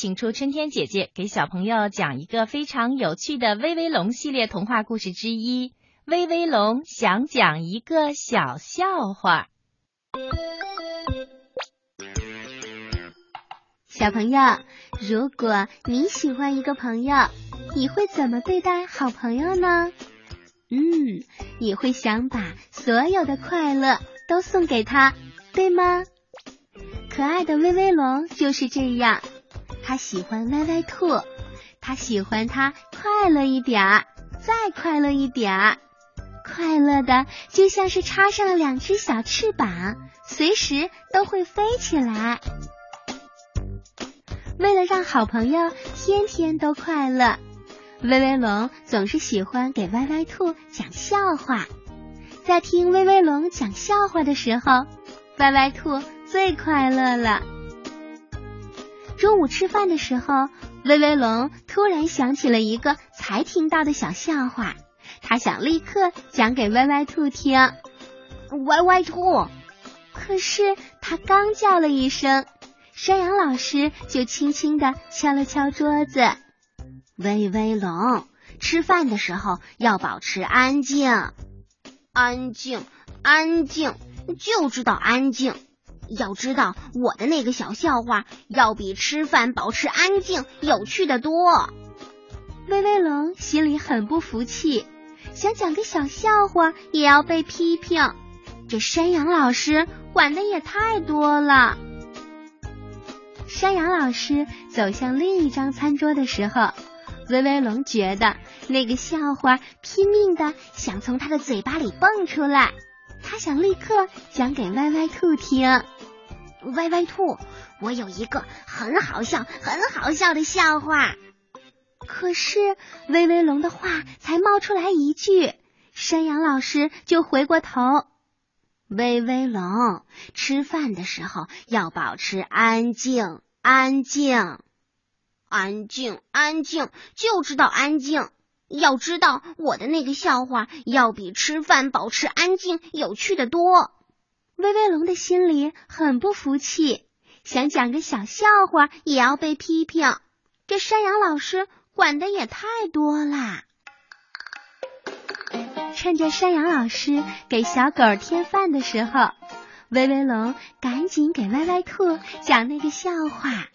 请出春天姐姐给小朋友讲一个非常有趣的《威威龙》系列童话故事之一《威威龙想讲一个小笑话》。小朋友，如果你喜欢一个朋友，你会怎么对待好朋友呢？嗯，你会想把所有的快乐都送给他，对吗？可爱的威威龙就是这样，他喜欢歪歪兔，他喜欢它快乐一点儿，再快乐一点儿，快乐的就像是插上了两只小翅膀，随时都会飞起来。为了让好朋友天天都快乐，威威龙总是喜欢给歪歪兔讲笑话。在听威威龙讲笑话的时候，歪歪兔。最快乐了。中午吃饭的时候，威威龙突然想起了一个才听到的小笑话，他想立刻讲给歪歪兔听。歪歪兔，可是他刚叫了一声，山羊老师就轻轻的敲了敲桌子。威威龙，吃饭的时候要保持安静，安静，安静，就知道安静。要知道，我的那个小笑话要比吃饭保持安静有趣的多。威威龙心里很不服气，想讲个小笑话也要被批评，这山羊老师管的也太多了。山羊老师走向另一张餐桌的时候，威威龙觉得那个笑话拼命的想从他的嘴巴里蹦出来，他想立刻讲给歪歪兔听。歪歪兔，我有一个很好笑、很好笑的笑话。可是威威龙的话才冒出来一句，山羊老师就回过头。威威龙，吃饭的时候要保持安静，安静，安静，安静，就知道安静。要知道，我的那个笑话要比吃饭保持安静有趣的多。威威龙的心里很不服气，想讲个小笑话也要被批评。这山羊老师管的也太多啦！趁着山羊老师给小狗添饭的时候，威威龙赶紧给歪歪兔讲那个笑话。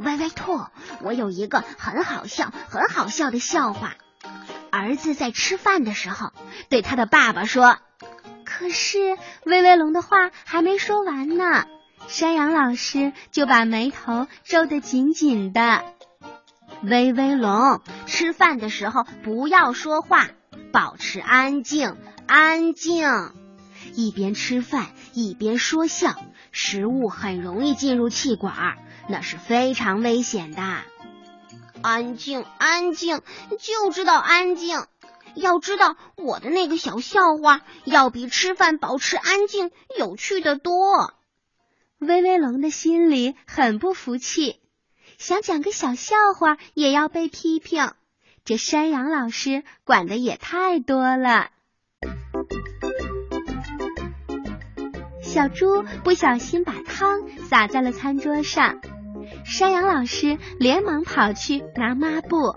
歪歪兔，我有一个很好笑、很好笑的笑话。儿子在吃饭的时候对他的爸爸说。可是威威龙的话还没说完呢，山羊老师就把眉头皱得紧紧的。威威龙，吃饭的时候不要说话，保持安静，安静。一边吃饭一边说笑，食物很容易进入气管，那是非常危险的。安静，安静，就知道安静。要知道，我的那个小笑话要比吃饭保持安静有趣的多。威威龙的心里很不服气，想讲个小笑话也要被批评。这山羊老师管的也太多了。小猪不小心把汤洒在了餐桌上，山羊老师连忙跑去拿抹布。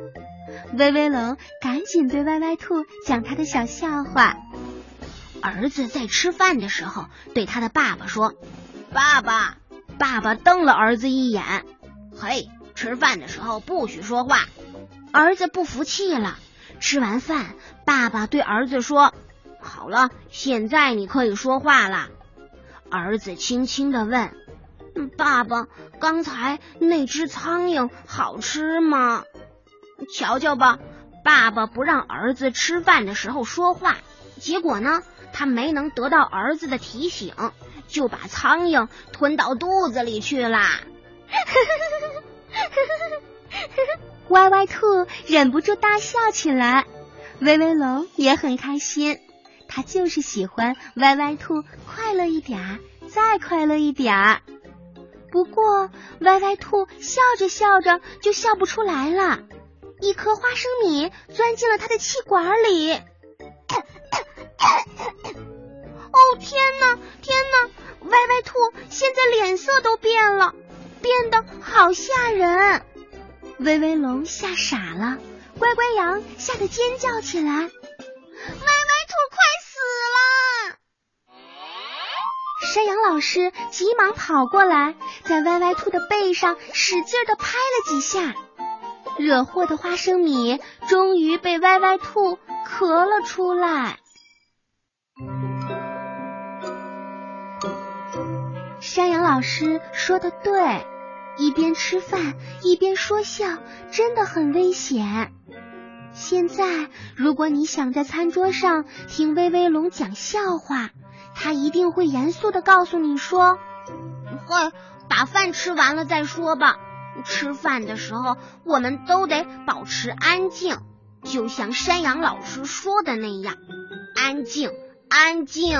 威威龙赶紧对歪歪兔讲他的小笑话。儿子在吃饭的时候对他的爸爸说：“爸爸，爸爸瞪了儿子一眼。嘿，吃饭的时候不许说话。”儿子不服气了。吃完饭，爸爸对儿子说：“好了，现在你可以说话了。”儿子轻轻的问：“爸爸，刚才那只苍蝇好吃吗？”瞧瞧吧，爸爸不让儿子吃饭的时候说话，结果呢，他没能得到儿子的提醒，就把苍蝇吞到肚子里去了。歪歪兔忍不住大笑起来，威威龙也很开心，他就是喜欢歪歪兔快乐一点，再快乐一点。不过歪歪兔笑着笑着就笑不出来了。一颗花生米钻进了他的气管里。哦天哪，天哪！歪歪兔现在脸色都变了，变得好吓人。威威龙吓傻了，乖乖羊吓得尖叫起来：“歪歪兔快死了！”山羊老师急忙跑过来，在歪歪兔的背上使劲的拍了几下，惹祸的花生米终于被歪歪兔咳了出来。山羊老师说的对，一边吃饭一边说笑真的很危险。现在，如果你想在餐桌上听威威龙讲笑话，他一定会严肃的告诉你说：“会把饭吃完了再说吧。吃饭的时候，我们都得保持安静，就像山羊老师说的那样，安静，安静。”